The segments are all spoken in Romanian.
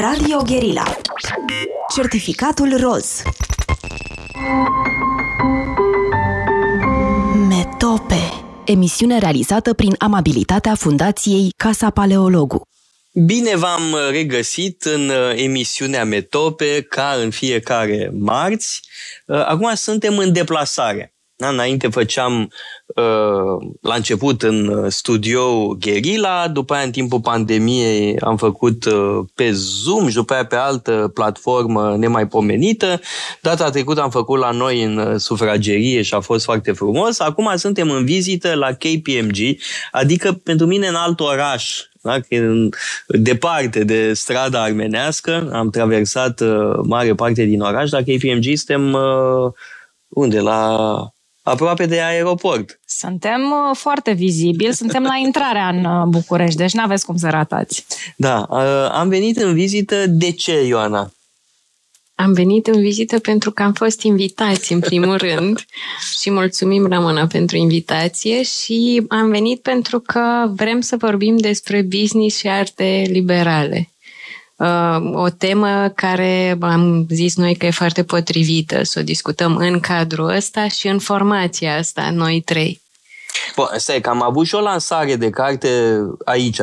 Radio Guerilla Certificatul roz Metope Emisiune realizată prin amabilitatea Fundației Casa Paleologu Bine v-am regăsit în uh, emisiunea Metope, ca în fiecare marți. Uh, acum suntem în deplasare. Da? Înainte făceam uh, la început în studio Guerilla, după aia în timpul pandemiei am făcut pe Zoom și după aia pe altă platformă nemaipomenită. Data trecută am făcut la noi în sufragerie și a fost foarte frumos. Acum suntem în vizită la KPMG, adică pentru mine în alt oraș da? departe de strada armenească, am traversat uh, mare parte din oraș, la KPMG suntem uh, unde? La aproape de aeroport. Suntem uh, foarte vizibili, suntem la intrarea în uh, București, deci nu aveți cum să ratați. Da, uh, am venit în vizită. De ce, Ioana? Am venit în vizită pentru că am fost invitați, în primul rând, și mulțumim, Ramona, pentru invitație și am venit pentru că vrem să vorbim despre business și arte liberale. Uh, o temă care am zis noi că e foarte potrivită să o discutăm în cadrul ăsta și în formația asta, noi trei. Bun, stai că am avut și o lansare de carte aici,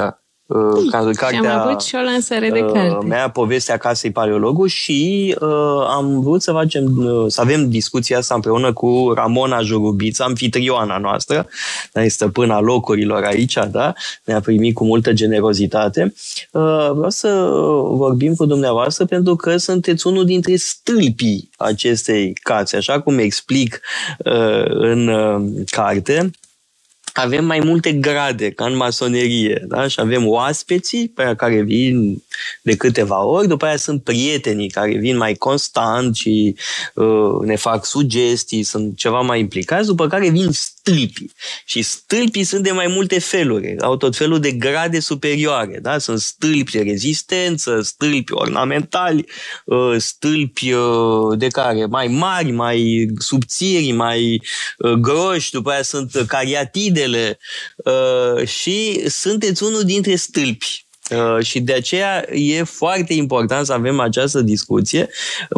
Uh, ca, cartea, și am avut și o lansare de uh, carte. mea, Povestea Casei Paleologu și uh, am vrut să facem, uh, să avem discuția asta împreună cu Ramona Jurubița, anfitrioana noastră, da, este stăpâna locurilor aici, da? ne-a primit cu multă generozitate. Uh, vreau să vorbim cu dumneavoastră pentru că sunteți unul dintre stâlpii acestei case, așa cum explic uh, în uh, carte avem mai multe grade, ca în masonerie, da? și avem oaspeții pe care vin de câteva ori, după aia sunt prietenii care vin mai constant și uh, ne fac sugestii, sunt ceva mai implicați, după care vin stâlpii. Și stâlpii sunt de mai multe feluri, au tot felul de grade superioare, da? sunt stâlpi de rezistență, stâlpi ornamentali, uh, stâlpi uh, de care mai mari, mai subțiri, mai uh, groși, după aia sunt cariatide, ele uh, și sunteți unul dintre stâlpi. Uh, și de aceea e foarte important să avem această discuție,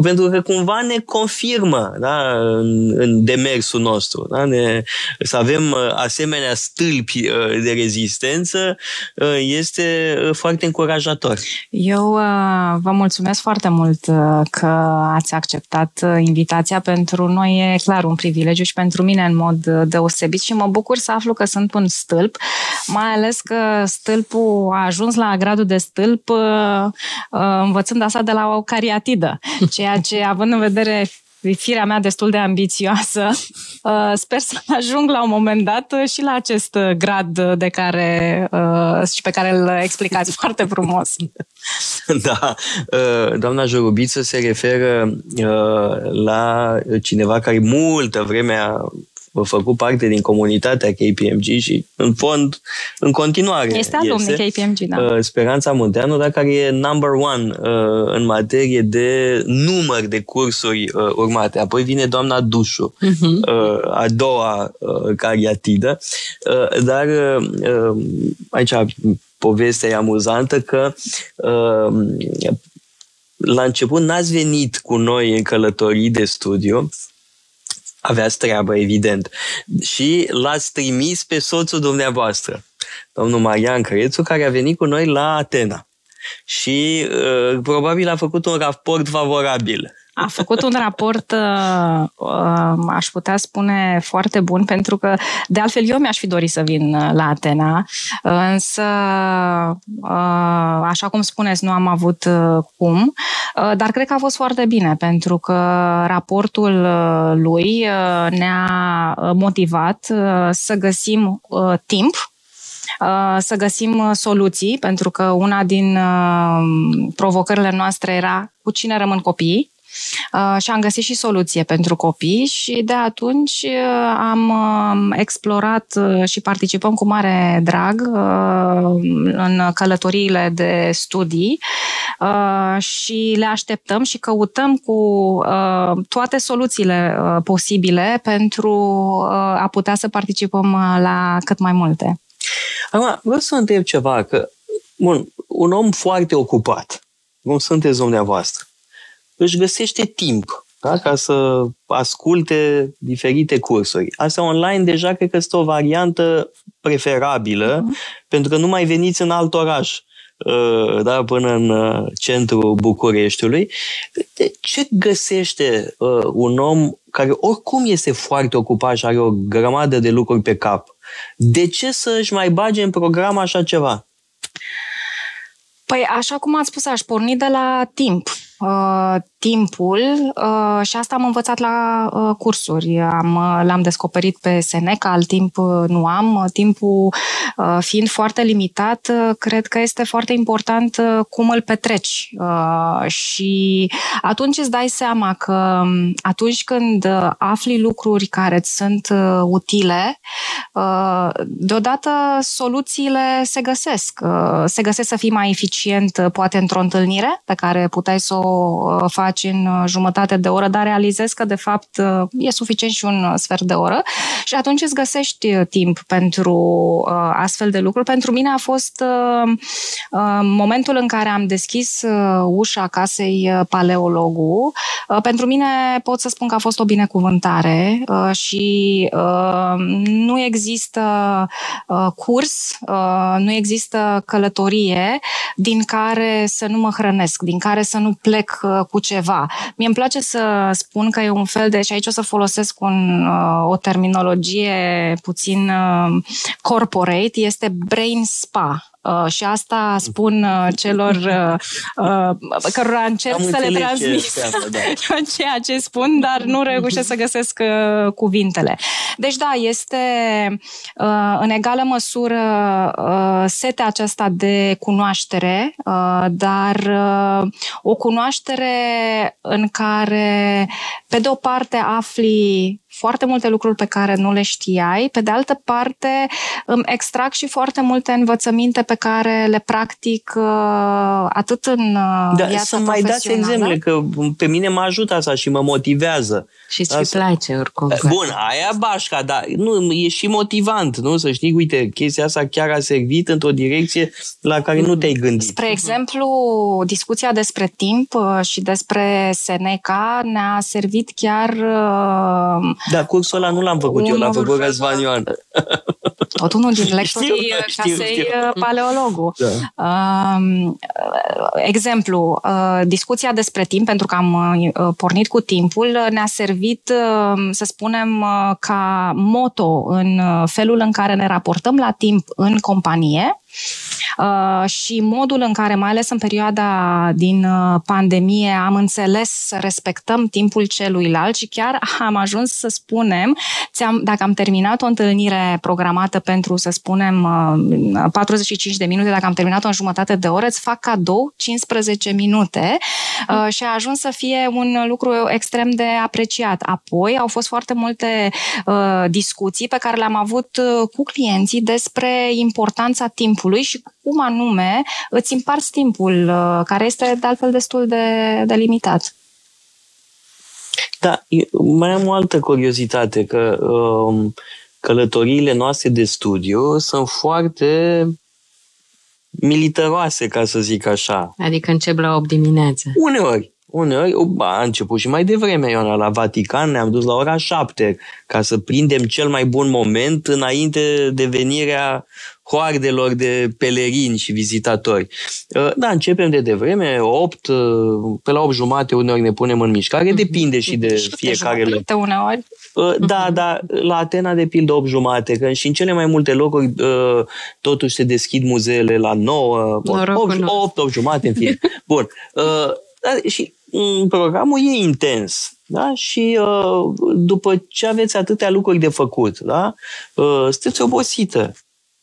pentru că cumva ne confirmă da, în, în demersul nostru. Da, ne, să avem uh, asemenea stâlpi uh, de rezistență uh, este uh, foarte încurajator. Eu uh, vă mulțumesc foarte mult că ați acceptat invitația. Pentru noi e clar un privilegiu și pentru mine în mod deosebit și mă bucur să aflu că sunt un stâlp, mai ales că stâlpul a ajuns la gradul de stâlp uh, uh, învățând asta de la o cariatidă, ceea ce, având în vedere firea mea destul de ambițioasă, uh, sper să ajung la un moment dat și la acest grad de care și pe care îl explicați foarte frumos. Da, doamna Jorubiță se referă la cineva care multă vreme a făcut parte din comunitatea KPMG și, în fond, în continuare Este alumni KPMG, da. Uh, Speranța Munteanu, dar care e number one uh, în materie de număr de cursuri uh, urmate. Apoi vine doamna Dușu, uh-huh. a doua cariatidă, dar aici povestea e amuzantă că la început n-ați venit cu noi în călătorii de studiu, aveați treabă, evident. Și l-ați trimis pe soțul dumneavoastră, domnul Marian Crețu, care a venit cu noi la Atena. Și uh, probabil a făcut un raport favorabil a făcut un raport, uh, uh, aș putea spune, foarte bun, pentru că, de altfel, eu mi-aș fi dorit să vin uh, la Atena, însă, așa cum spuneți, nu am avut cum, dar cred că a fost foarte bine, pentru că raportul lui ne-a motivat să găsim timp să găsim soluții, pentru că una din provocările noastre era cu cine rămân copiii Uh, și am găsit și soluție pentru copii și de atunci uh, am uh, explorat și participăm cu mare drag în călătoriile de studii și le așteptăm și căutăm cu toate soluțiile posibile pentru a putea să participăm la cât mai multe. Acum, vreau să întreb ceva, că, bun, un om foarte ocupat, cum sunteți dumneavoastră, își găsește timp da? ca să asculte diferite cursuri. Asta online deja cred că este o variantă preferabilă, uh-huh. pentru că nu mai veniți în alt oraș uh, da, până în uh, centrul Bucureștiului. De ce găsește uh, un om care oricum este foarte ocupat și are o grămadă de lucruri pe cap? De ce să își mai bage în program așa ceva? Păi, așa cum ați spus, aș porni de la timp. Uh, timpul uh, și asta am învățat la uh, cursuri. Am, uh, l-am descoperit pe Seneca, al timp uh, nu am. Timpul uh, fiind foarte limitat, uh, cred că este foarte important uh, cum îl petreci. Uh, și atunci îți dai seama că um, atunci când uh, afli lucruri care îți sunt uh, utile, uh, deodată soluțiile se găsesc. Uh, se găsesc să fii mai eficient, uh, poate într-o întâlnire pe care puteai să o uh, faci în uh, jumătate de oră, dar realizezi că de fapt uh, e suficient și un sfert de oră și atunci îți găsești timp pentru astfel de lucruri. Pentru mine a fost momentul în care am deschis ușa casei Paleologu. Pentru mine pot să spun că a fost o binecuvântare și nu există curs, nu există călătorie din care să nu mă hrănesc, din care să nu plec plec uh, cu ceva. Mie îmi place să spun că e un fel de, și aici o să folosesc un, uh, o terminologie puțin uh, corporate, este brain spa. Uh, și asta spun uh, celor uh, uh, cărora încerc Am să le transmit ce da. ceea ce spun, dar nu reușesc să găsesc uh, cuvintele. Deci da, este uh, în egală măsură uh, setea aceasta de cunoaștere, uh, dar uh, o cunoaștere în care, pe de o parte, afli foarte multe lucruri pe care nu le știai. Pe de altă parte, îmi extrag și foarte multe învățăminte pe care le practic uh, atât în uh, da, viața să mai dați exemple, că pe mine mă ajută asta și mă motivează. Și îți place oricum. Bun, aia bașca, dar nu, e și motivant, nu? Să știi, uite, chestia asta chiar a servit într-o direcție la care nu te-ai gândit. Spre exemplu, discuția despre timp uh, și despre Seneca ne-a servit chiar da, cursul ăla nu l-am făcut eu, l-am făcut Răzvan Ioan. Tot unul din lectorii casei știu. Uh, paleologu. Da. Uh, exemplu, uh, discuția despre timp, pentru că am uh, pornit cu timpul, ne-a servit, uh, să spunem, uh, ca moto în felul în care ne raportăm la timp în companie Uh, și modul în care, mai ales în perioada din uh, pandemie, am înțeles să respectăm timpul celuilalt și chiar am ajuns să spunem, ți-am, dacă am terminat o întâlnire programată pentru, să spunem, 45 uh, de minute, dacă am terminat-o în jumătate de oră, îți fac cadou 15 minute și a ajuns să fie un lucru extrem de apreciat. Apoi au fost foarte multe discuții pe care le-am avut cu clienții despre importanța timpului și cum anume îți împarți timpul, uh, care este de altfel destul de, de limitat. Da, mai am o altă curiozitate, că um, călătoriile noastre de studiu sunt foarte militaroase, ca să zic așa. Adică încep la 8 dimineața. Uneori. Uneori, a început și mai devreme, Ioana, la Vatican ne-am dus la ora 7 ca să prindem cel mai bun moment înainte de venirea hoardelor de pelerini și vizitatori. Uh, da, începem de devreme, 8, uh, pe la 8 jumate uneori ne punem în mișcare, mhm. depinde și de fiecare loc. uneori. Uh, da, mhm. da, la Atena de pildă 8 jumate, că și în cele mai multe locuri totuși se deschid muzeele la 9, 8, 8, 8, 8 jumate, în fine. Bun. Da, și mm, programul e intens. Da? Și uh, după ce aveți atâtea lucruri de făcut, da? uh, sunteți obosită.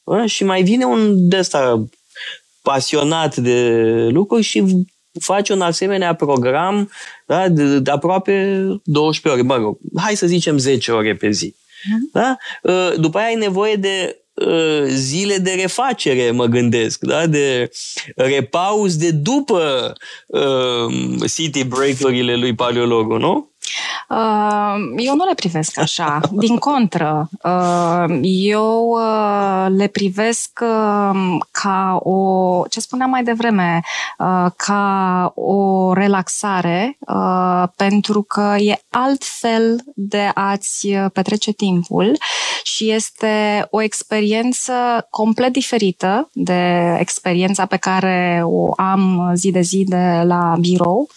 Uh, și mai vine un de ăsta pasionat de lucruri și face un asemenea program da? de, de aproape 12 ore, mă rog, hai să zicem 10 ore pe zi. Mm-hmm. Da? Uh, după aia ai nevoie de Uh, zile de refacere, mă gândesc, da? de repaus de după uh, city break-urile lui paleologul, nu? Uh, eu nu le privesc așa, din contră. Uh, eu uh, le privesc ca o, ce spuneam mai devreme, ca o relaxare, pentru că e altfel de a-ți petrece timpul și este o experiență complet diferită de experiența pe care o am zi de zi de la birou.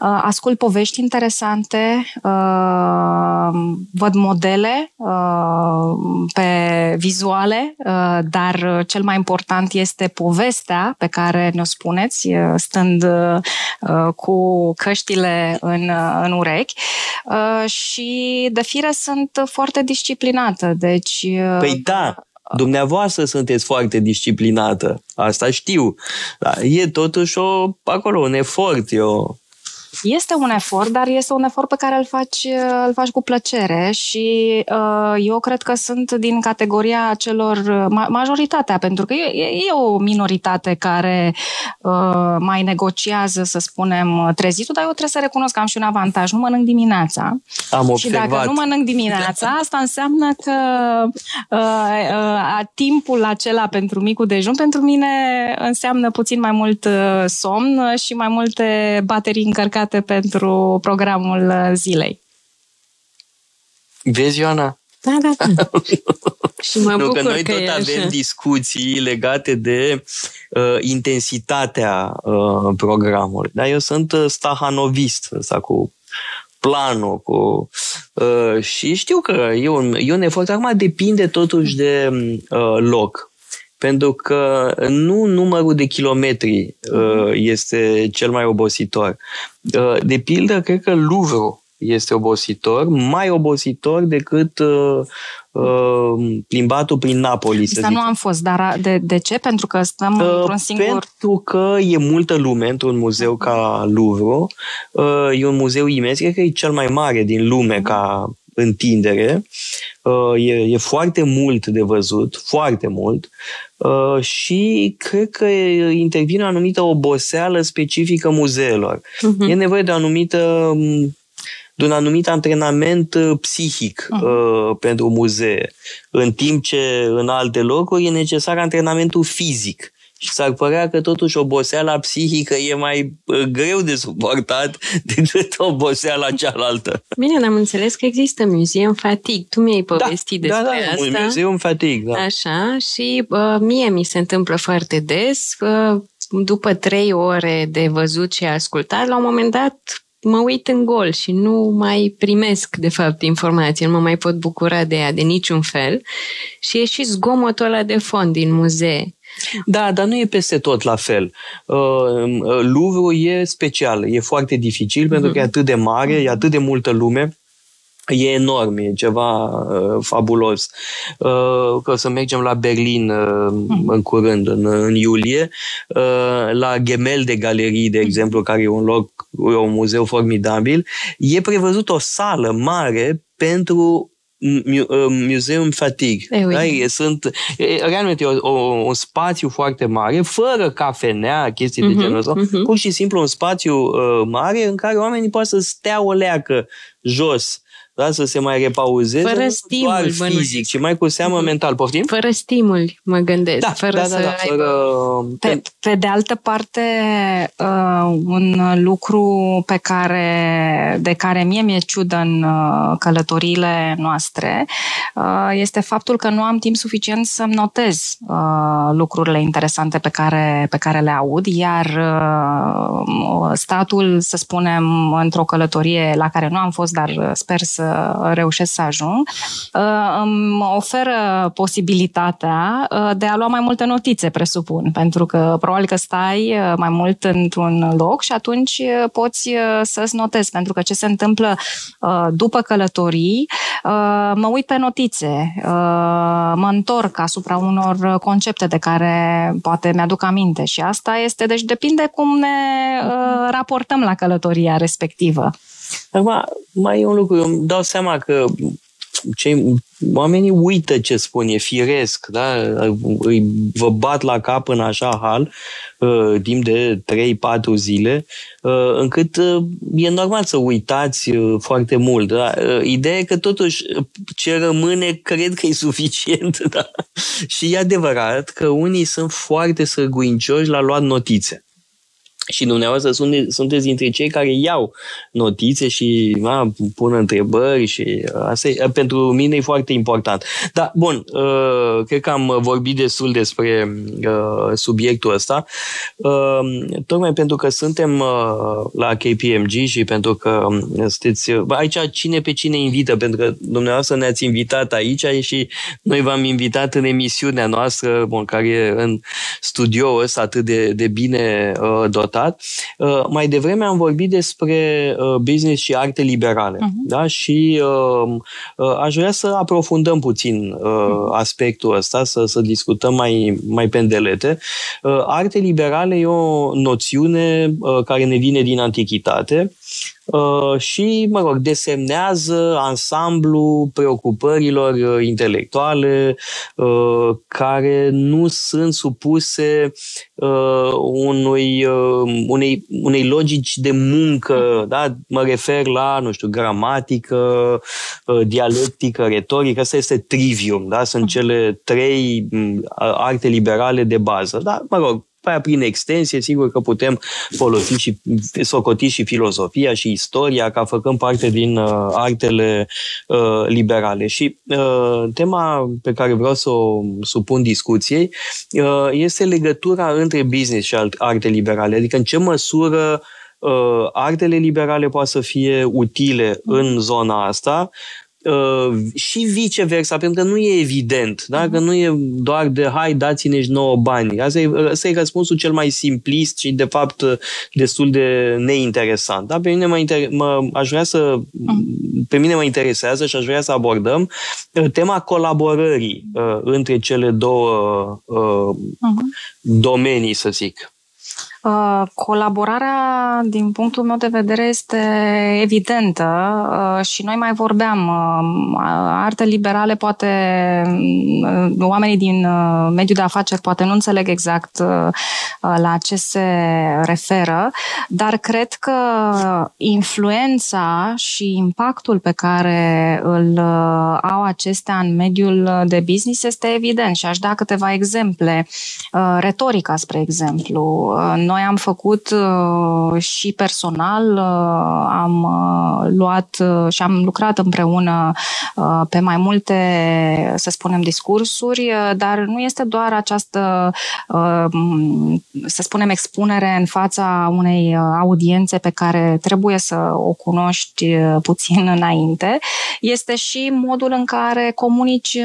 Uh, ascult povești interesante, uh, văd modele uh, pe vizuale, dar cel mai important este povestea pe care ne-o spuneți, stând cu căștile în, în urechi și de fire sunt foarte disciplinată. Deci, păi da, Dumneavoastră sunteți foarte disciplinată, asta știu. Dar e totuși o, acolo un efort, eu este un efort, dar este un efort pe care îl faci, îl faci cu plăcere și uh, eu cred că sunt din categoria celor, majoritatea, pentru că e, e o minoritate care uh, mai negociază, să spunem, trezitul, dar eu trebuie să recunosc că am și un avantaj. Nu mănânc dimineața. Am observat. Și dacă nu mănânc dimineața, asta înseamnă că uh, uh, timpul acela pentru micul dejun, pentru mine înseamnă puțin mai mult uh, somn și mai multe baterii încărcate pregătiate pentru programul uh, zilei. Vezi, Ioana? Da, da, da. și mă nu, bucur că noi că tot avem așa. discuții legate de uh, intensitatea uh, programului. Dar eu sunt uh, stahanovist, ăsta cu planul, cu, uh, și știu că e un, e un efort. Acum depinde totuși de uh, loc pentru că nu numărul de kilometri uh, este cel mai obositor. Uh, de pildă, cred că Louvre este obositor, mai obositor decât uh, uh, plimbatul prin Napoli. Să nu am fost, dar de, de ce? Pentru că stăm uh, într-un singur... Pentru că e multă lume într-un muzeu ca Louvre. Uh, e un muzeu imens, cred că e cel mai mare din lume ca întindere. Uh, e, e foarte mult de văzut, foarte mult. Uh, și cred că intervine o anumită oboseală specifică muzeelor. Uh-huh. E nevoie de o anumită de un anumit antrenament uh, psihic uh-huh. uh, pentru muzee, în timp ce în alte locuri e necesar antrenamentul fizic. Și s-ar părea că totuși oboseala psihică e mai uh, greu de suportat decât oboseala cealaltă. Bine, am înțeles că există muzeum fatig. Tu mi-ai da, povestit da, despre da, da, asta. muzeum fatig, da. Așa, și uh, mie mi se întâmplă foarte des. Uh, după trei ore de văzut și ascultat, la un moment dat mă uit în gol și nu mai primesc, de fapt, informații, nu mă mai pot bucura de ea de niciun fel. Și e și zgomotul ăla de fond din muzee. Da, dar nu e peste tot la fel. Uh, uh, Louvre e special, e foarte dificil mm-hmm. pentru că e atât de mare, e atât de multă lume. E enorm, e ceva uh, fabulos. Uh, că o să mergem la Berlin uh, mm. în curând, în, în iulie, uh, la Gemel de Galerii, de mm. exemplu, care e un loc, e un muzeu formidabil. E prevăzut o sală mare pentru Uh, muzeum Fatig. Da? Sunt, realmente o, o, un spațiu foarte mare, fără cafenea, chestii uh-huh, de mhm, genul ăsta, uh-huh. pur și simplu un spațiu uh, mare în care oamenii pot să stea o leacă jos da? să se mai repauzeze, fără stimul, doar fizic, ci mai cu seamă mm-hmm. mental. Poftim? Fără stimul, mă gândesc. Da, fără da, da, să da, fără... Pe, pe de altă parte, uh, un lucru pe care, de care mie mi-e ciudă în uh, călătoriile noastre uh, este faptul că nu am timp suficient să-mi notez uh, lucrurile interesante pe care, pe care le aud, iar uh, statul, să spunem, într-o călătorie la care nu am fost, dar sper să reușesc să ajung, uh, îmi oferă posibilitatea uh, de a lua mai multe notițe, presupun, pentru că probabil că stai uh, mai mult într-un loc și atunci poți să-ți notezi, pentru că ce se întâmplă după călătorii, mă uit pe notițe, mă întorc asupra unor concepte de care poate mi-aduc aminte și asta este, deci depinde cum ne raportăm la călătoria respectivă. Acum, mai e un lucru, eu îmi dau seama că cei, oamenii uită ce spun, e firesc, da? Îi, vă bat la cap în așa hal uh, timp de 3-4 zile, uh, încât uh, e normal să uitați uh, foarte mult. Da? Uh, ideea e că totuși ce rămâne cred că e suficient. Da? Și e adevărat că unii sunt foarte sărguincioși la luat notițe. Și dumneavoastră sunteți dintre cei care iau notițe și a, pun întrebări și asta e, pentru mine e foarte important. Dar, bun, uh, cred că am vorbit destul despre uh, subiectul ăsta, uh, tocmai pentru că suntem la KPMG și pentru că sunteți... Aici cine pe cine invită, pentru că dumneavoastră ne-ați invitat aici și noi v-am invitat în emisiunea noastră, bun, care e în studioul ăsta atât de, de bine dotat tratat. Uh, mai devreme am vorbit despre uh, business și arte liberale. Uh-huh. Da? Și uh, aș vrea să aprofundăm puțin uh-huh. aspectul ăsta, să, să discutăm mai, mai pendelete. Arte liberale e o noțiune care ne vine din antichitate Uh, și, mă rog, desemnează ansamblu preocupărilor uh, intelectuale uh, care nu sunt supuse unui, unei, unei logici de muncă, da? mă refer la, nu știu, gramatică, dialectică, retorică, asta este trivium, da? sunt cele trei arte liberale de bază, da? mă rog, după aia, prin extensie, sigur că putem folosi și socoti și filozofia și istoria ca făcând parte din uh, artele uh, liberale. Și uh, tema pe care vreau să o supun discuției uh, este legătura între business și arte liberale. Adică în ce măsură uh, artele liberale poate să fie utile în zona asta, Uh, și viceversa, pentru că nu e evident, da? că nu e doar de hai, dați-ne și nouă bani. Asta e, asta e răspunsul cel mai simplist și, de fapt, destul de neinteresant. Da? Pe mine mă, inter- mă aș vrea să, pe mine mă interesează și aș vrea să abordăm uh, tema colaborării uh, între cele două uh, uh-huh. domenii, să zic. Uh, colaborarea, din punctul meu de vedere, este evidentă uh, și noi mai vorbeam. Uh, arte liberale, poate oamenii din mediul de afaceri poate nu înțeleg exact la ce se referă, dar cred că influența și impactul pe care îl au acestea în mediul de business este evident și aș da câteva exemple. Retorica, spre exemplu. Noi noi am făcut uh, și personal, uh, am uh, luat și am lucrat împreună pe mai multe, să spunem, discursuri, dar nu este doar această, să spunem, expunere în fața unei audiențe pe care trebuie să o cunoști puțin înainte, este și modul în care comunici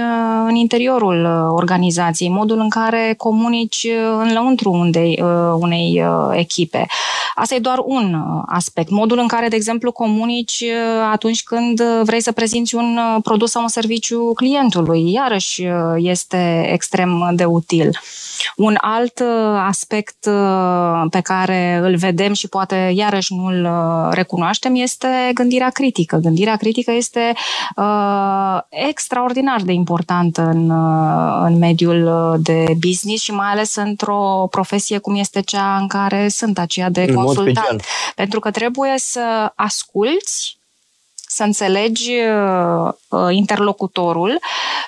în interiorul organizației, modul în care comunici în lăuntru unei, unei Uh, echipe. Asta e doar un uh, aspect. Modul în care, de exemplu, comunici uh, atunci când vrei să prezinți un produs sau un serviciu clientului, iarăși este extrem de util. Un alt aspect pe care îl vedem și poate iarăși nu îl recunoaștem este gândirea critică. Gândirea critică este uh, extraordinar de importantă în, în mediul de business și mai ales într-o profesie cum este cea în care sunt aceia de în consultant. Pentru că trebuie să asculți să înțelegi uh, uh, interlocutorul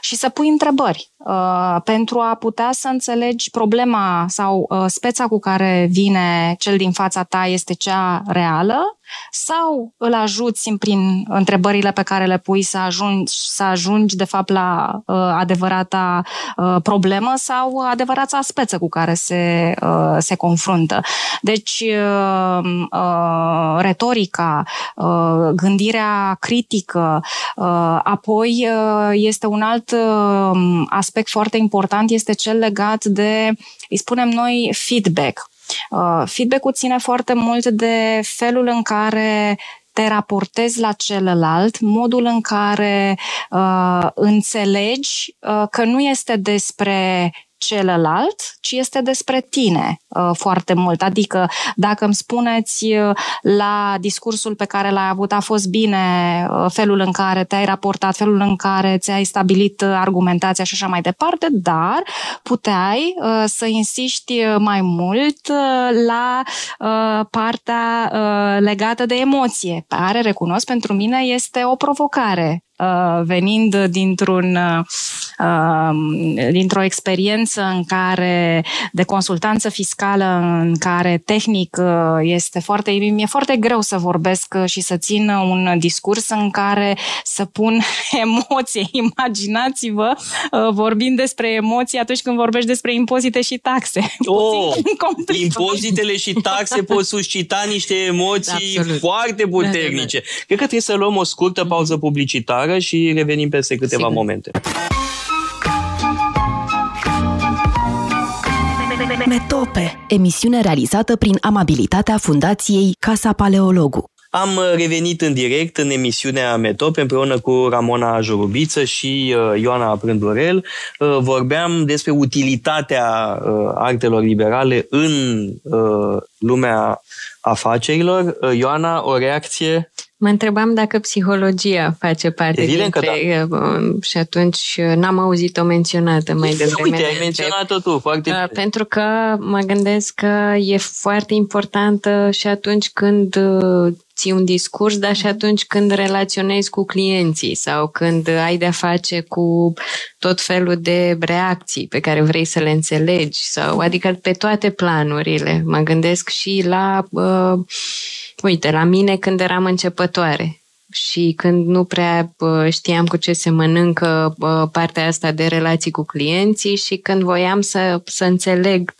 și să pui întrebări uh, pentru a putea să înțelegi problema sau uh, speța cu care vine cel din fața ta este cea reală sau îl ajuți prin întrebările pe care le pui să ajungi, să ajungi de fapt la uh, adevărata uh, problemă sau adevărata speță cu care se, uh, se confruntă. Deci, uh, uh, retorica, uh, gândirea critică, uh, apoi uh, este un alt uh, aspect foarte important, este cel legat de, îi spunem noi, feedback. Uh, feedback-ul ține foarte mult de felul în care te raportezi la celălalt, modul în care uh, înțelegi uh, că nu este despre celălalt, ci este despre tine uh, foarte mult. Adică dacă îmi spuneți uh, la discursul pe care l-ai avut a fost bine uh, felul în care te-ai raportat, felul în care ți-ai stabilit argumentația și așa mai departe, dar puteai să insiști mai mult la partea legată de emoție, care, recunosc, pentru mine este o provocare Uh, venind dintr-un, uh, um, dintr-o experiență în care, de consultanță fiscală, în care tehnic uh, este foarte, mi-e foarte greu să vorbesc și să țin un discurs în care să pun emoție. Imaginați-vă vorbind despre emoții atunci când vorbești despre impozite și taxe. Oh, impozitele și taxe pot suscita niște emoții Absolut. foarte puternice. Da, da, da. Cred că trebuie să luăm o scurtă pauză publicitară seară și revenim peste câteva Sigur. momente. Metope, emisiune realizată prin amabilitatea Fundației Casa Paleologu. Am revenit în direct în emisiunea Metope împreună cu Ramona Jorubiță și uh, Ioana Prândurel. Uh, vorbeam despre utilitatea uh, artelor liberale în lumea afacerilor. Ioana, o reacție? Mă întrebam dacă psihologia face parte Evident dintre... Da. Uh, și atunci uh, n-am auzit-o menționată mai devreme. Uite, ai menționat-o tu, foarte uh, Pentru că mă gândesc că e foarte importantă și atunci când ții un discurs, dar și atunci când relaționezi cu clienții sau când ai de-a face cu tot felul de reacții pe care vrei să le înțelegi, sau adică pe toate planurile. Mă gândesc și la uh, Uite, la mine când eram începătoare și când nu prea știam cu ce se mănâncă partea asta de relații cu clienții și când voiam să, să înțeleg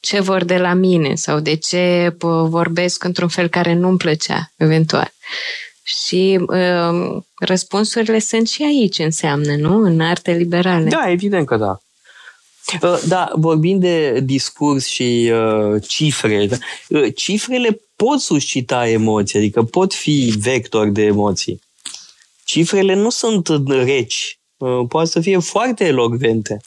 ce vor de la mine sau de ce vorbesc într-un fel care nu-mi plăcea, eventual. Și uh, răspunsurile sunt și aici, înseamnă, nu? În arte liberale. Da, evident că da. Da, vorbind de discurs și uh, cifre, da, cifrele pot suscita emoții, adică pot fi vector de emoții. Cifrele nu sunt reci, uh, poate să fie foarte elogvente.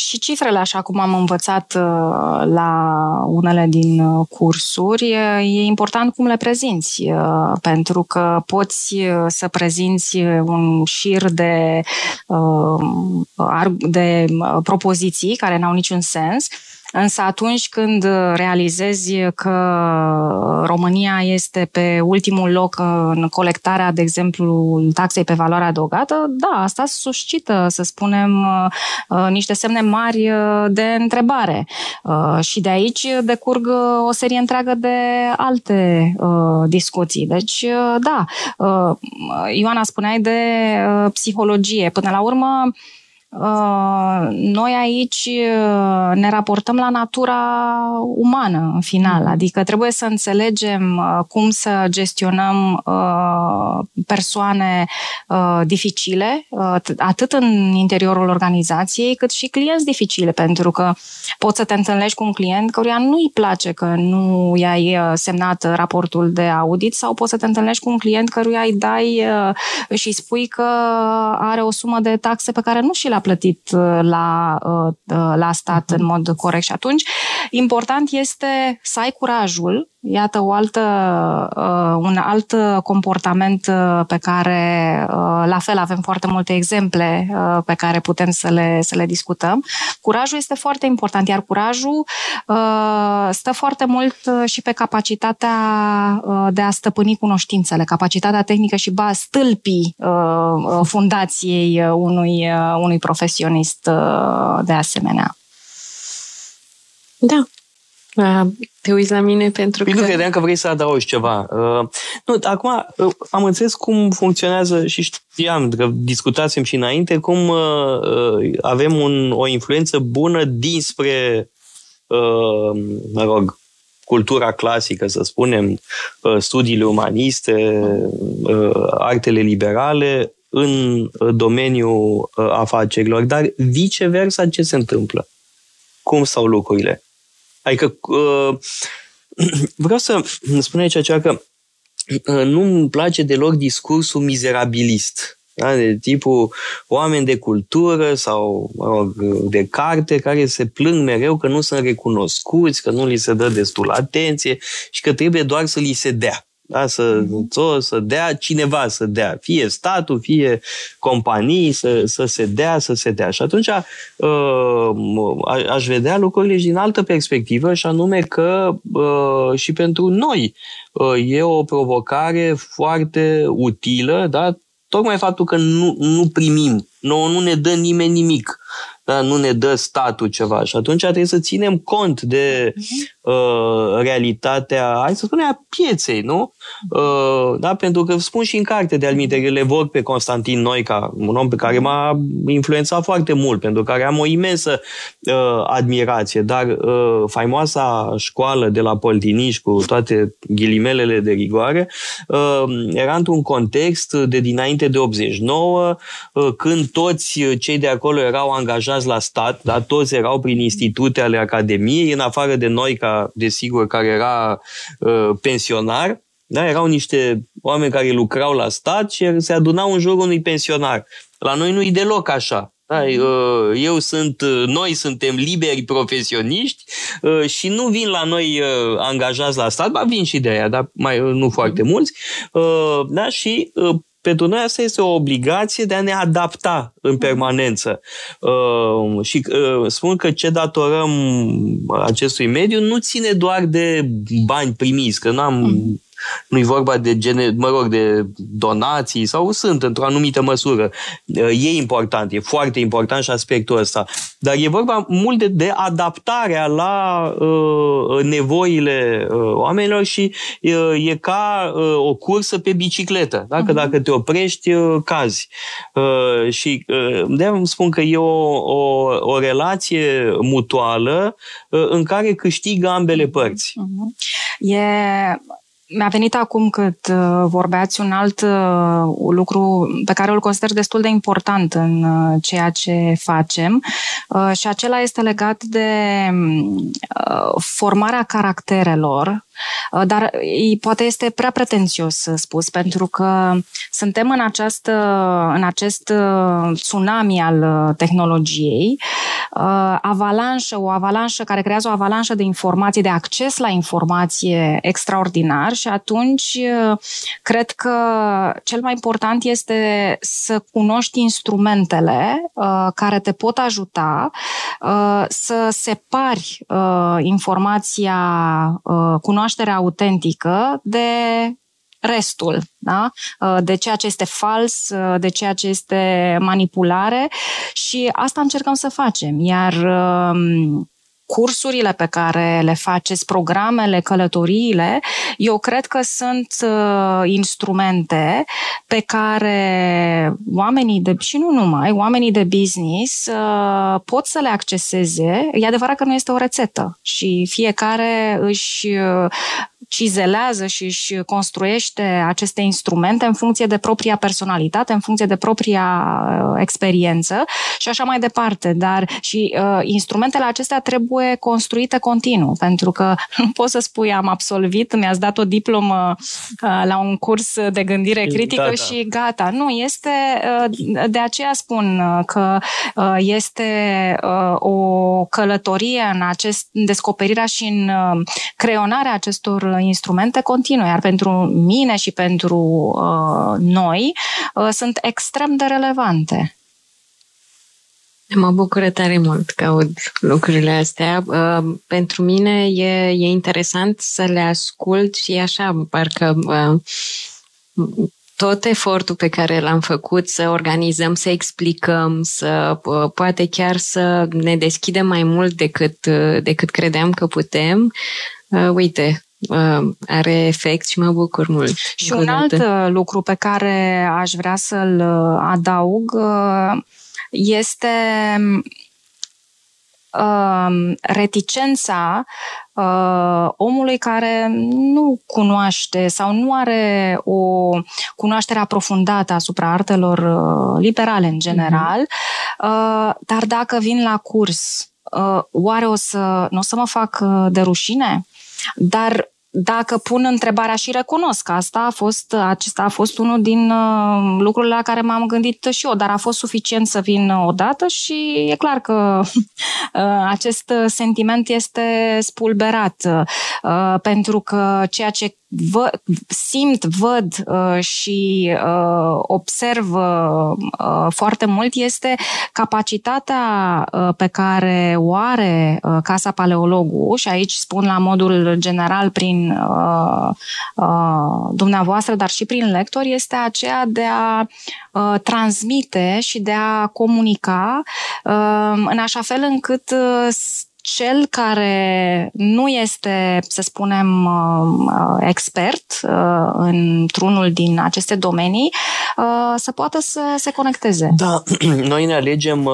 Și cifrele, așa cum am învățat uh, la unele din uh, cursuri, e important cum le prezinți, pentru că poți să prezinți un șir de, de propoziții care n-au niciun sens, Însă atunci când realizezi că România este pe ultimul loc în colectarea, de exemplu, taxei pe valoare adăugată, da, asta suscită, să spunem, uh, niște semne mari uh, de întrebare. Uh, și de aici decurg o serie întreagă de alte discuții. Deci, da, Ioana, spuneai de psihologie. Până la urmă, Uh, noi aici uh, ne raportăm la natura umană în final, mm. adică trebuie să înțelegem uh, cum să gestionăm persoane dificile, atât în interiorul organizației, cât și clienți dificile, pentru că poți să te întâlnești cu un client căruia nu-i place că nu i-ai semnat raportul de audit sau poți să te întâlnești cu un client căruia îi dai și spui că are o sumă de taxe pe care nu și le a plătit uh, la, uh, uh, la stat în mod corect. Și atunci, important este să ai curajul Iată o altă, un alt comportament pe care, la fel, avem foarte multe exemple pe care putem să le, să le discutăm. Curajul este foarte important, iar curajul stă foarte mult și pe capacitatea de a stăpâni cunoștințele, capacitatea tehnică și ba stâlpii fundației unui, unui profesionist de asemenea. Da, te uiți la mine pentru păi că... Nu credeam că vrei să adaugi ceva. Uh, nu, acum uh, am înțeles cum funcționează și știam că discutasem și înainte cum uh, uh, avem un, o influență bună dinspre, uh, mă rog, cultura clasică, să spunem, uh, studiile umaniste, uh, artele liberale în domeniul uh, afacerilor. Dar viceversa, ce se întâmplă? Cum stau lucrurile? Adică uh, vreau să spun aici ceva că uh, nu îmi place deloc discursul mizerabilist. Da? De tipul oameni de cultură sau mă rog, de carte care se plâng mereu că nu sunt recunoscuți, că nu li se dă destul atenție și că trebuie doar să li se dea. Da? Să, să, să dea cineva să dea, fie statul, fie companii, să, să se dea, să se dea. Și atunci uh, aș vedea lucrurile din altă perspectivă, și anume că uh, și pentru noi uh, e o provocare foarte utilă, da? tocmai faptul că nu, nu primim, nu, nu ne dă nimeni nimic da? nu ne dă statul ceva. Și atunci trebuie să ținem cont de mhm. uh, realitatea, hai să spunem, a pieței, nu? Uh, da? Pentru că spun și în carte de alminte, le vor pe Constantin Noica, un om pe care m-a influențat foarte mult, pentru care am o imensă uh, admirație, dar uh, faimoasa școală de la Poltiniș, cu toate ghilimelele de rigoare, uh, era într-un context de dinainte de 89, uh, când toți cei de acolo erau angajați angajați la stat, da? toți erau prin institute ale Academiei, în afară de noi, ca desigur, care era uh, pensionar, da? erau niște oameni care lucrau la stat și se adunau în jurul unui pensionar. La noi nu e deloc așa. Da, uh, eu sunt, uh, noi suntem liberi profesioniști uh, și nu vin la noi angajați la stat, ba vin și de aia, dar mai, nu foarte mulți, da, și pentru noi asta este o obligație de a ne adapta în mm. permanență. Uh, și uh, spun că ce datorăm acestui mediu nu ține doar de bani primiți, că n-am mm nu e vorba de, gene, mă rog, de donații sau sunt într-o anumită măsură. E important, e foarte important și aspectul ăsta. Dar e vorba mult de, de adaptarea la uh, nevoile uh, oamenilor și uh, e ca uh, o cursă pe bicicletă. Dacă, uh-huh. dacă te oprești, uh, cazi. Uh, și uh, de spun că e o, o, o relație mutuală uh, în care câștigă ambele părți. Uh-huh. E mi-a venit acum cât uh, vorbeați un alt uh, lucru pe care îl consider destul de important în uh, ceea ce facem și acela este legat de formarea caracterelor Uh, dar poate este prea pretențios spus, pentru că suntem în, această, în acest uh, tsunami al uh, tehnologiei, avalanșă, o avalanșă care creează o avalanșă de informații, de acces la informație extraordinar și atunci cred că cel mai important este să cunoști instrumentele care te pot ajuta să separi informația, cunoașterea cunoașterea autentică de restul, da? Uh, de ceea ce este fals, uh, de ceea ce este manipulare și asta încercăm să facem. Iar um, cursurile pe care le faceți, programele, călătoriile, eu cred că sunt uh, instrumente pe care oamenii de, și nu numai, oamenii de business uh, pot să le acceseze. E adevărat că nu este o rețetă și fiecare își uh, cizelează și își construiește aceste instrumente în funcție de propria personalitate, în funcție de propria uh, experiență și așa mai departe. Dar și uh, instrumentele acestea trebuie construite continuu, pentru că nu poți să spui am absolvit, mi-ați dat o diplomă uh, la un curs de gândire critică gata. și gata. Nu, este, uh, de aceea spun uh, că uh, este uh, o călătorie în acest descoperirea și în uh, creionarea acestor instrumente continuă, iar pentru mine și pentru uh, noi uh, sunt extrem de relevante. Mă bucură tare mult că aud lucrurile astea. Uh, pentru mine e, e interesant să le ascult și așa, parcă uh, tot efortul pe care l-am făcut să organizăm, să explicăm, să uh, poate chiar să ne deschidem mai mult decât, uh, decât credeam că putem. Uh, uite, Uh, are efect și mă bucur mult. Și un alt uh, lucru pe care aș vrea să-l uh, adaug este um, reticența omului care nu cunoaște sau nu are o cunoaștere aprofundată asupra artelor liberale în general, mm-hmm. dar dacă vin la curs, oare o să, nu o să mă fac de rușine? Dar dacă pun întrebarea și recunosc, asta a fost, acesta a fost unul din uh, lucrurile la care m-am gândit și eu, dar a fost suficient să vin odată și e clar că uh, acest sentiment este spulberat, uh, pentru că ceea ce vă, simt, văd uh, și uh, observ uh, foarte mult este capacitatea uh, pe care o are uh, Casa Paleologu și aici spun la modul general prin uh, uh, dumneavoastră, dar și prin lectori, este aceea de a uh, transmite și de a comunica uh, în așa fel încât uh, cel care nu este, să spunem, uh, expert uh, într-unul din aceste domenii, uh, să poată să se conecteze. Da, noi ne alegem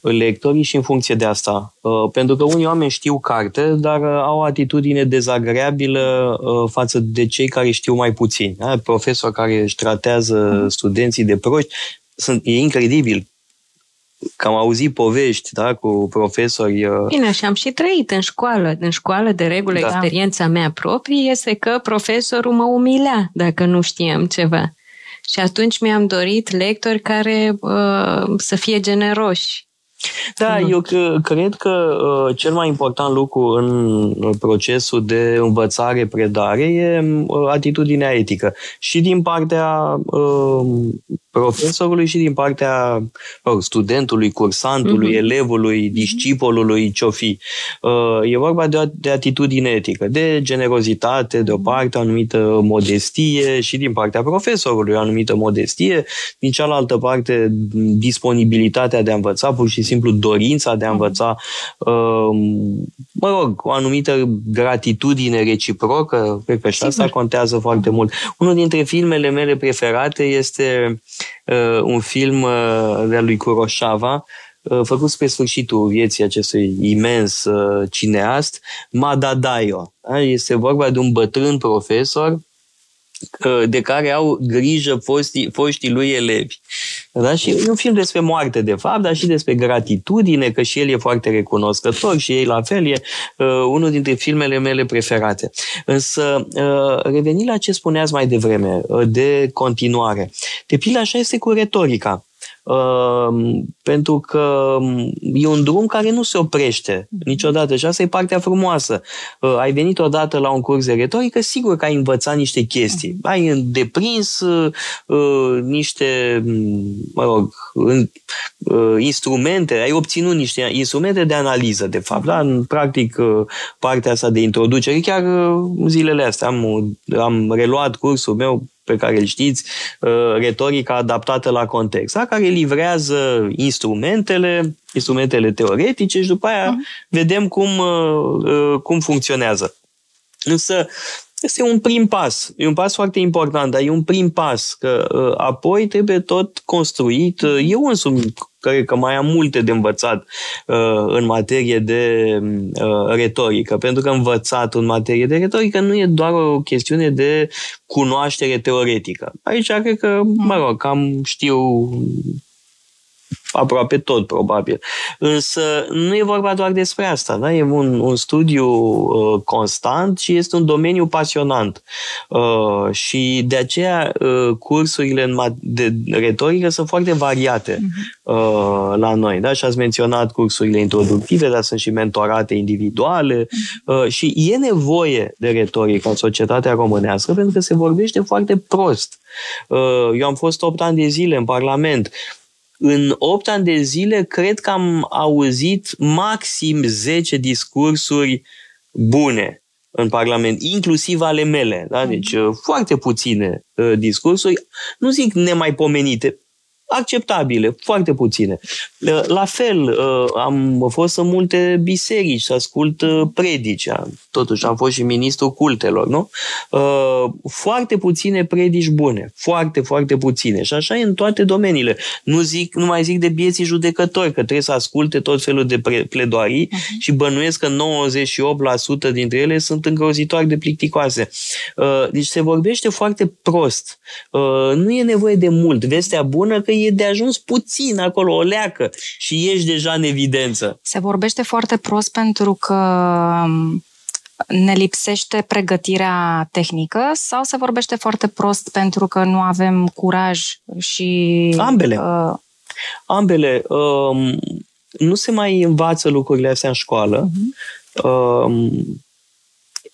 lectorii și în funcție de asta. Pentru că unii oameni știu carte, dar au o atitudine dezagreabilă față de cei care știu mai puțin. Profesor care își tratează studenții de proști, sunt, e incredibil că am auzit povești da, cu profesori. Uh, Bine, și am și trăit în școală. În școală, de regulă, da. experiența mea proprie este că profesorul mă umilea dacă nu știam ceva. Și atunci mi-am dorit lectori care uh, să fie generoși da, eu cred că uh, cel mai important lucru în procesul de învățare-predare e uh, atitudinea etică. Și din partea uh, profesorului și din partea uh, studentului, cursantului, uh-huh. elevului, mhm. discipolului, ce-o fi. Uh, e vorba de, de atitudine etică, de generozitate, de o parte, o anumită modestie și din partea profesorului, o anumită modestie, din cealaltă parte, disponibilitatea de a învăța, pur și simplu dorința de a învăța, uh, mă rog, o anumită gratitudine reciprocă, cred că și asta contează foarte mult. Unul dintre filmele mele preferate este uh, un film uh, de-a lui Kurosawa, uh, făcut spre sfârșitul vieții acestui imens uh, cineast, Madadayo. Da? Este vorba de un bătrân profesor uh, de care au grijă foștii, foștii lui elevi. Da? Și e un film despre moarte, de fapt, dar și despre gratitudine, că și el e foarte recunoscător și ei la fel, e uh, unul dintre filmele mele preferate. Însă, uh, revenind la ce spuneați mai devreme, uh, de continuare, de pildă așa este cu retorica. Ehm, pentru că mm, e un drum care nu se oprește niciodată și asta e partea frumoasă. Uh, ai venit odată la un curs de retorică, sigur că ai învățat niște chestii. Ai deprins uh, uh, niște, mm, mă rog, instrumente, ai obținut niște instrumente de analiză, de fapt. Da? În practic, partea asta de introducere, chiar zilele astea am, am reluat cursul meu pe care îl știți, uh, retorica adaptată la context, da? care livrează instrumentele, instrumentele teoretice și după aia uh-huh. vedem cum, uh, uh, cum funcționează. Însă, este un prim pas. E un pas foarte important, dar e un prim pas. Că uh, apoi trebuie tot construit. Uh, eu însumi cred că mai am multe de învățat uh, în materie de uh, retorică. Pentru că învățat în materie de retorică nu e doar o chestiune de cunoaștere teoretică. Aici cred că, mă rog, cam știu aproape tot, probabil. Însă nu e vorba doar despre asta, da? e un, un studiu uh, constant și este un domeniu pasionant. Uh, și de aceea uh, cursurile în de retorică sunt foarte variate uh-huh. uh, la noi. Da? Și ați menționat cursurile introductive, dar sunt și mentorate individuale uh-huh. uh, și e nevoie de retorică în societatea românească pentru că se vorbește foarte prost. Uh, eu am fost 8 ani de zile în Parlament în 8 ani de zile, cred că am auzit maxim 10 discursuri bune în Parlament, inclusiv ale mele. Da? Deci, mm. foarte puține uh, discursuri, nu zic nemaipomenite, acceptabile, foarte puține. La fel, uh, am fost în multe biserici să ascult uh, predici. Totuși am fost și ministrul cultelor, nu? Uh, foarte puține predici bune. Foarte, foarte puține. Și așa e în toate domeniile. Nu, zic, nu mai zic de bieții judecători, că trebuie să asculte tot felul de pledoarii uh-huh. și bănuiesc că 98% dintre ele sunt îngrozitoare de plicticoase. Deci se vorbește foarte prost. Nu e nevoie de mult. Vestea bună că e de ajuns puțin acolo, o leacă și ești deja în evidență. Se vorbește foarte prost pentru că ne lipsește pregătirea tehnică sau se vorbește foarte prost pentru că nu avem curaj și... Ambele. Uh... Ambele. Uh, nu se mai învață lucrurile astea în școală. Uh-huh. Uh,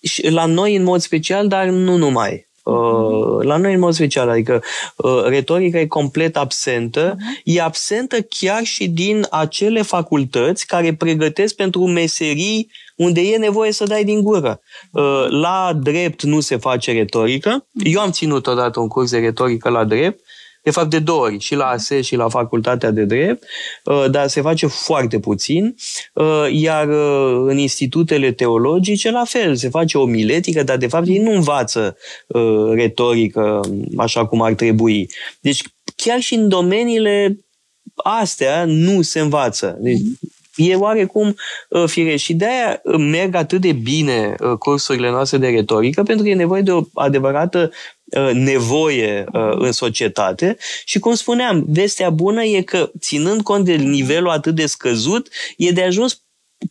și la noi în mod special, dar nu numai. Uh, la noi în mod special, adică uh, retorica e complet absentă, uh-huh. e absentă chiar și din acele facultăți care pregătesc pentru meserii unde e nevoie să dai din gură. Uh, la drept nu se face retorică. Eu am ținut odată un curs de retorică la drept de fapt de două ori, și la ASE și la Facultatea de Drept, uh, dar se face foarte puțin, uh, iar uh, în institutele teologice la fel, se face o miletică, dar de fapt ei nu învață retorică așa cum ar trebui. Deci chiar și în domeniile astea nu se învață. Deci, e oarecum fire și de-aia merg atât de bine cursurile noastre de retorică, pentru că e nevoie de o adevărată Uh, nevoie uh, în societate. Și, cum spuneam, vestea bună e că, ținând cont de nivelul atât de scăzut, e de ajuns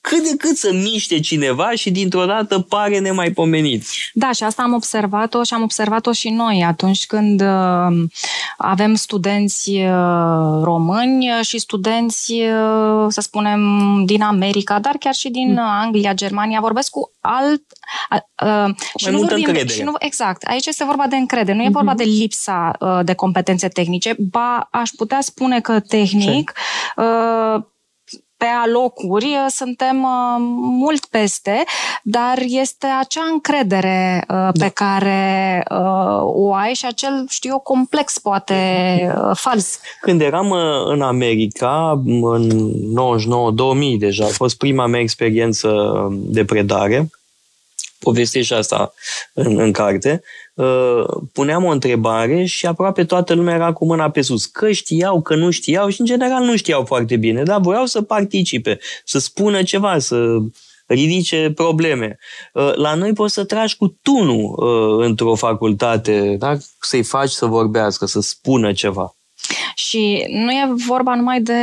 cât de cât să miște cineva și dintr-o dată pare nemaipomenit. Da, și asta am observat-o și am observat-o și noi atunci când uh, avem studenți uh, români și studenți, uh, să spunem, din America, dar chiar și din mm. Anglia, Germania, vorbesc cu alt... Uh, și nu vorbim, și nu, exact, aici este vorba de încredere, nu e vorba mm-hmm. de lipsa uh, de competențe tehnice, ba aș putea spune că tehnic... Uh, pe alocuri uh, suntem uh, mult peste, dar este acea încredere uh, pe da. care o ai și acel, știu eu, complex poate fals. Când eram în America, în 99-2000 deja, a fost prima mea experiență de predare, povestesc și asta în, în carte, uh, puneam o întrebare și aproape toată lumea era cu mâna pe sus. Că știau, că nu știau și în general nu știau foarte bine, dar voiau să participe, să spună ceva, să ridice probleme. Uh, la noi poți să tragi cu tunul uh, într-o facultate, da? să-i faci să vorbească, să spună ceva. Și nu e vorba numai de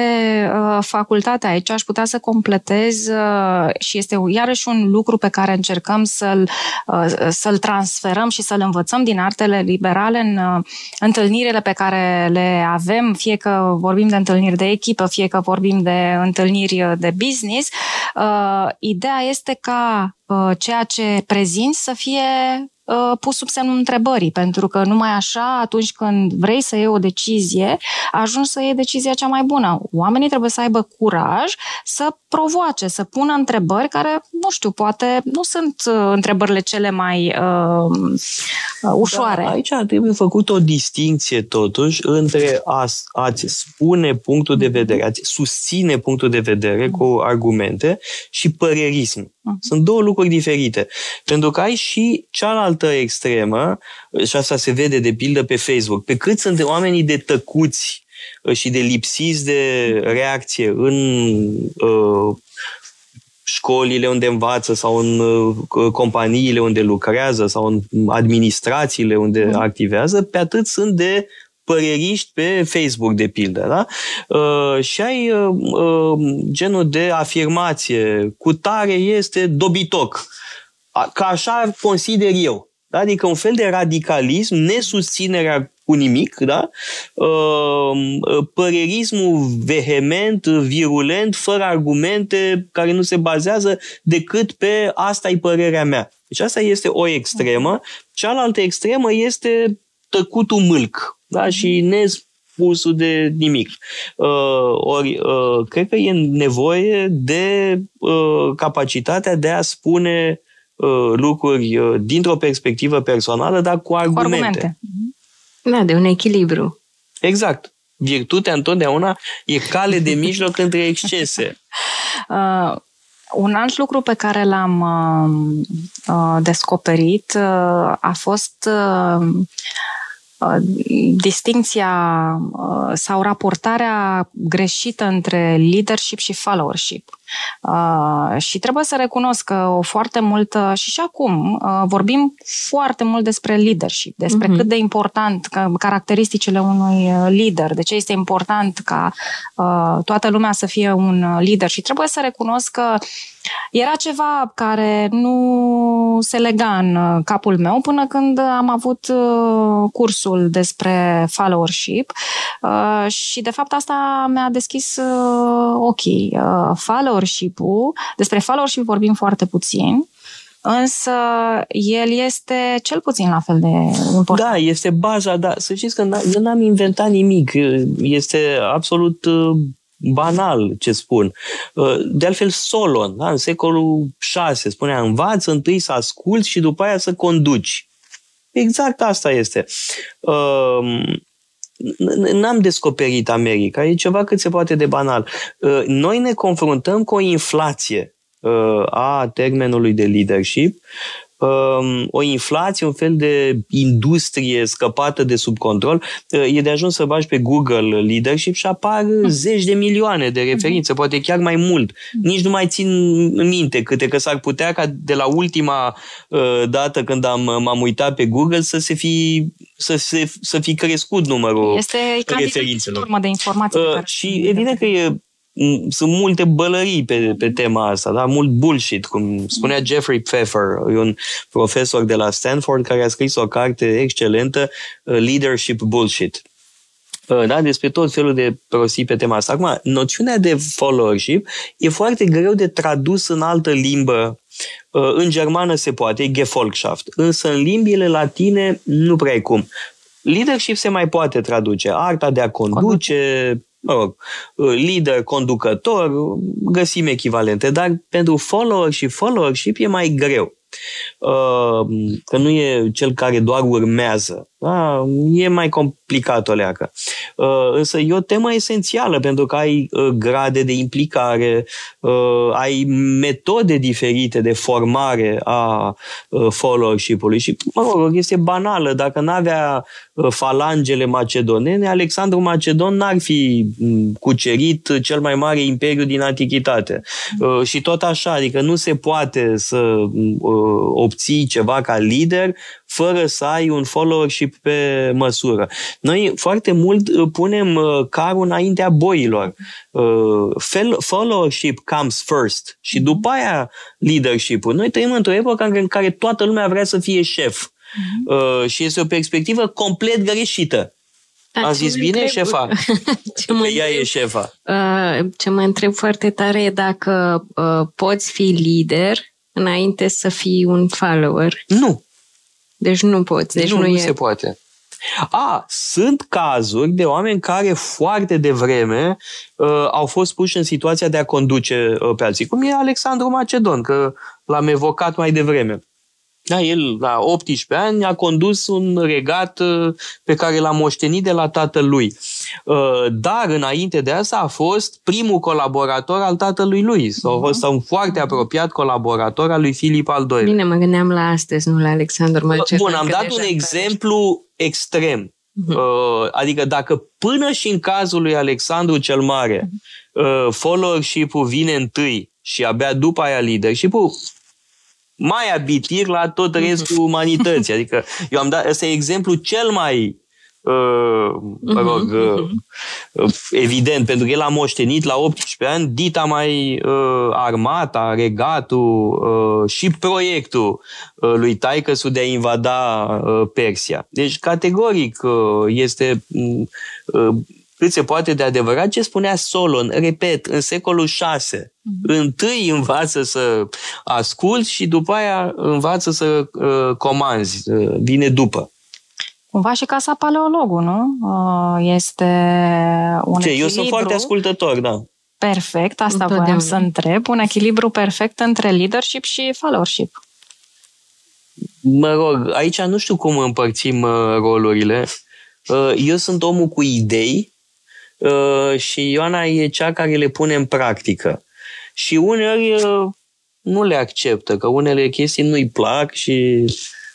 uh, facultate aici, aș putea să completez uh, și este iarăși un lucru pe care încercăm să-l, uh, să-l transferăm și să-l învățăm din artele liberale în uh, întâlnirile pe care le avem, fie că vorbim de întâlniri de echipă, fie că vorbim de întâlniri de business. Uh, ideea este ca uh, ceea ce prezinți să fie Uh, pus sub semnul întrebării, pentru că numai așa, atunci când vrei să iei o decizie, ajungi să iei decizia cea mai bună. Oamenii trebuie să aibă curaj să provoace, să pună întrebări care, nu știu, poate nu sunt uh, întrebările cele mai uh, uh, ușoare. Da, aici trebuie făcut o distinție, totuși, între a, a-ți spune punctul de vedere, a-ți susține punctul de vedere cu argumente și părerism. Mhm. Sunt două lucruri diferite. Pentru că ai și cealaltă extremă, și asta se vede de pildă pe Facebook, pe cât sunt oamenii de tăcuți uh, și de lipsiți de reacție în uh, școlile unde învață sau în uh, companiile unde lucrează sau în administrațiile unde mm. activează, pe atât sunt de păreriști pe Facebook, de pildă, da? Uh, și ai uh, uh, genul de afirmație, cu tare este dobitoc. Ca așa consider eu. Da? Adică un fel de radicalism, nesusținerea cu nimic, da? Uh, părerismul vehement, virulent, fără argumente, care nu se bazează decât pe asta e părerea mea. Deci asta este o extremă. Cealaltă extremă este tăcutul mâlc da? și nespusul de nimic. Uh, ori, uh, cred că e nevoie de uh, capacitatea de a spune uh, lucruri uh, dintr-o perspectivă personală, dar cu argumente. Cu argumente. Da, de un echilibru. Exact. Virtutea întotdeauna e cale de mijloc între excese. Uh, un alt lucru pe care l-am uh, uh, descoperit uh, a fost uh, Uh, distinția uh, sau raportarea greșită între leadership și followership. Uh, și trebuie să recunosc că o foarte multă, și și acum, uh, vorbim foarte mult despre leadership, despre uh-huh. cât de important că, caracteristicile unui uh, lider, de ce este important ca uh, toată lumea să fie un lider și trebuie să recunosc că era ceva care nu se lega în capul meu până când am avut uh, cursul despre followership uh, și de fapt asta mi-a deschis uh, ochii. Followership-ul, despre followership vorbim foarte puțin, însă el este cel puțin la fel de important. Da, este baza, da. Să știți că eu n-am inventat nimic. Este absolut banal ce spun. Uh, de altfel, Solon, da, în secolul 6, spunea, învață întâi să asculți și după aia să conduci. Exact asta este. Uh, n-am descoperit America, e ceva cât se poate de banal. Uh, noi ne confruntăm cu o inflație a termenului de leadership Um, o inflație, un fel de industrie scăpată de sub control. Uh, e de ajuns să bagi pe Google Leadership și apar mm. zeci de milioane de referințe, mm-hmm. poate chiar mai mult. Mm. Nici nu mai țin minte câte, că s-ar putea ca de la ultima uh, dată când am, m-am uitat pe Google să se fi, să, se, să fi crescut numărul este referințelor. Este de informații. Uh, și evident că e sunt multe bălării pe, pe tema asta, da? mult bullshit, cum spunea Jeffrey Pfeffer, un profesor de la Stanford care a scris o carte excelentă, uh, Leadership Bullshit. Uh, da? Despre tot felul de prostii pe tema asta. Acum, noțiunea de followership e foarte greu de tradus în altă limbă. Uh, în germană se poate, e Gefolgschaft, însă în limbile latine nu prea e cum. Leadership se mai poate traduce. Arta de a conduce, mă rog, lider, conducător, găsim echivalente, dar pentru follower și followership e mai greu. Uh, că nu e cel care doar urmează. Da? E mai complicat o leacă. Uh, însă e o temă esențială pentru că ai uh, grade de implicare, ai metode diferite de formare a followership-ului și, mă rog, este banală. Dacă n-avea falangele macedonene, Alexandru Macedon n-ar fi mm, cucerit cel mai mare imperiu din antichitate. Și tot așa, adică nu se poate să obții ceva ca lider fără să ai un followership pe măsură. Noi foarte mult uh, punem uh, carul înaintea boilor. Uh, followership comes first și după aia leadership-ul. Noi trăim într-o epocă în care toată lumea vrea să fie șef. Uh-huh. Și este o perspectivă complet greșită. Da, Am zis bine, întreb, șefa? ce mă ea întreb, e șefa. Uh, ce mă întreb foarte tare e dacă uh, poți fi lider înainte să fii un follower. Nu. Deci nu poți. Deci nu, nu, nu e... se poate. A, sunt cazuri de oameni care foarte devreme uh, au fost puși în situația de a conduce uh, pe alții, cum e Alexandru Macedon, că l-am evocat mai devreme. Da, el, la 18 ani, a condus un regat uh, pe care l-a moștenit de la tatălui. Uh, dar, înainte de asta, a fost primul colaborator al tatălui lui. Sau a fost un foarte apropiat colaborator al lui Filip al II. Bine, mă gândeam la astăzi, nu la Alexandru Macedon. Bun, am dat un exemplu extrem. Uh-huh. Adică dacă până și în cazul lui Alexandru cel Mare uh-huh. followership-ul vine întâi și abia după aia leadership-ul, mai abitir la tot restul umanității. Adică eu am dat, ăsta e exemplu cel mai Uh, mă mhm, rog, uh, uh, evident, pentru că el a moștenit la 18 ani dita mai uh, armata, regatul uh, și proiectul uh, lui Taicăsu de a invada uh, Persia. Deci, categoric, uh, este uh, cât se poate de adevărat ce spunea Solon, repet, în secolul 6. Mm-hmm. Întâi învață să asculți și după aia învață să uh, comanzi, uh, vine după. Cumva și Casa Paleologu, nu? Uh, este un ce, echilibru... Eu sunt foarte ascultător, da. Perfect, asta voiam să întreb. Un echilibru perfect între leadership și followership. Mă rog, aici nu știu cum împărțim uh, rolurile. Uh, eu sunt omul cu idei Uh, și Ioana e cea care le pune în practică. Și uneori uh, nu le acceptă, că unele chestii nu-i plac și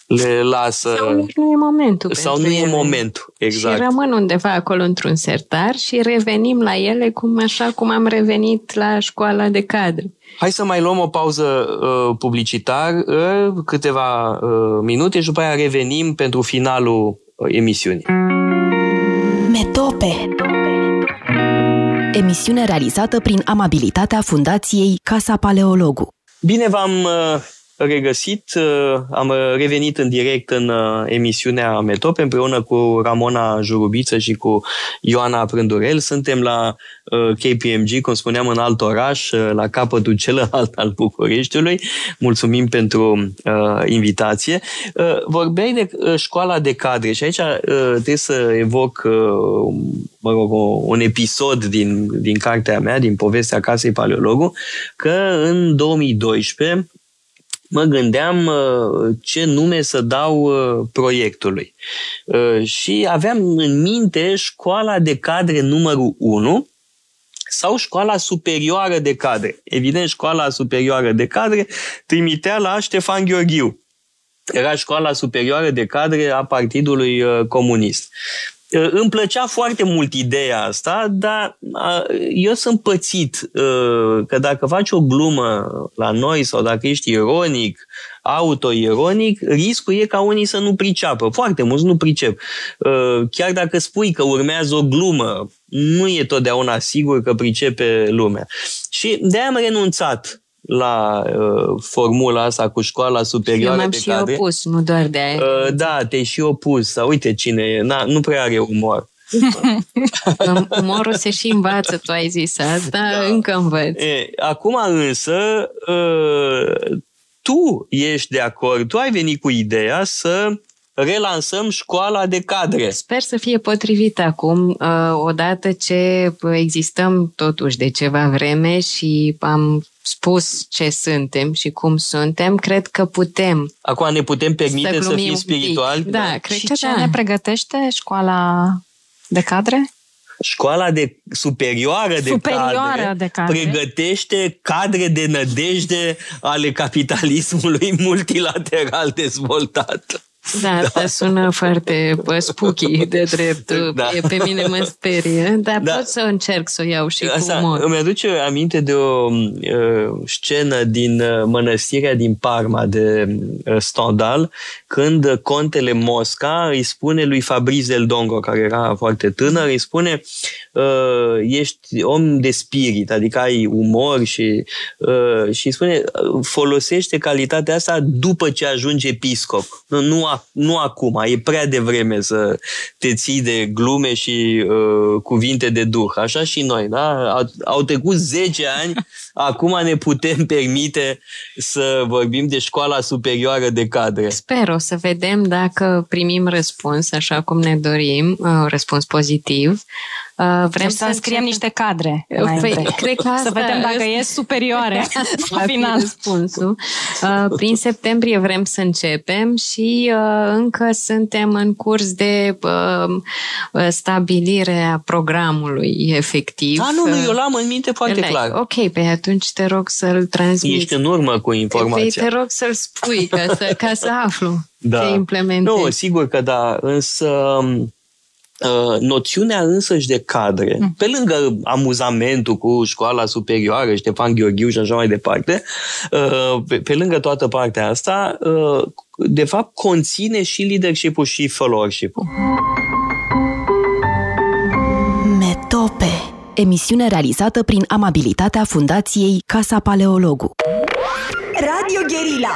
le lasă... Sau nici nu e momentul Sau nu e ele. momentul, exact. Și rămân undeva acolo într-un sertar și revenim la ele cum așa cum am revenit la școala de cadre. Hai să mai luăm o pauză uh, publicitar, uh, câteva uh, minute și după aia revenim pentru finalul uh, emisiunii. Metope Emisiune realizată prin amabilitatea Fundației Casa Paleologu. Bine v-am uh, regăsit, uh, am revenit în direct în uh, emisiunea Metope împreună cu Ramona Jurubiță și cu Ioana Prândurel. Suntem la uh, KPMG, cum spuneam, în alt oraș, la capătul celălalt al Bucureștiului. Mulțumim pentru uh, invitație. Uh, vorbeai de uh, școala de cadre și aici uh, trebuie să evoc uh, mă rog, un episod din, din cartea mea, din povestea Casei Paleologu, că în 2012 mă gândeam uh, ce nume să dau uh, proiectului. Uh, și aveam în minte școala de cadre numărul 1 sau școala superioară de cadre. Evident, școala superioară de cadre trimitea la Ștefan Gheorghiu. Era școala superioară de cadre a Partidului Comunist. Îmi plăcea foarte mult ideea asta, dar eu sunt pățit că dacă faci o glumă la noi sau dacă ești ironic, autoironic, riscul e ca unii să nu priceapă. Foarte mulți nu pricep. Chiar dacă spui că urmează o glumă, nu e totdeauna sigur că pricepe lumea. Și de-aia am renunțat la uh, formula asta cu școala superioară eu m-am de și cadre. opus, nu doar de aia. Uh, da, te și opus. Sau uite cine e. Na, nu prea are umor. Umorul se și învață, tu ai zis asta, da. încă învăț. E, acum însă, uh, tu ești de acord, tu ai venit cu ideea să relansăm școala de cadre. Sper să fie potrivit acum, uh, odată ce existăm totuși de ceva vreme și am spus ce suntem și cum suntem, cred că putem. Acum ne putem permite să, să fim spirituali? Da, da, cred și că ce da. ne pregătește școala de cadre? Școala de superioară, de, superioară cadre, de cadre pregătește cadre de nădejde ale capitalismului multilateral dezvoltat. Da, asta da. sună foarte bă, spooky de drept. Da. Pe mine mă sperie, dar da. pot să încerc să o iau și asta, cu umor. Îmi aduce aminte de o uh, scenă din uh, mănăstirea din Parma de uh, Stendhal, când contele Mosca îi spune lui Fabrice del Dongo, care era foarte tânăr, îi spune uh, ești om de spirit, adică ai umor și, uh, și îi spune folosește calitatea asta după ce ajungi episcop. Nu, nu nu acum, e prea devreme să te ții de glume și uh, cuvinte de duh. Așa și noi, da? Au, au trecut 10 ani, acum ne putem permite să vorbim de școala superioară de cadre. Sper, o să vedem dacă primim răspuns așa cum ne dorim, uh, răspuns pozitiv. Uh, vrem deci să scriem niște cadre. Păi, cred că asta, să vedem dacă e superioare la final. Răspunsul. Uh, prin septembrie vrem să începem și uh, încă suntem în curs de uh, stabilire a programului efectiv. Da, nu, nu, eu l-am în minte foarte like, clar. Ok, pe atunci te rog să-l transmiți. Ești în urmă cu informația. Păi te rog să-l spui ca să, ca să aflu da. ce implementezi. Nu, sigur că da, însă Uh, noțiunea însăși de cadre, mm. pe lângă amuzamentul cu școala superioară, Ștefan Gheorghiu și așa mai departe, uh, pe, pe lângă toată partea asta, uh, de fapt conține și leadership-ul și followership-ul. Metope Emisiune realizată prin amabilitatea Fundației Casa Paleologu. Radio Guerilla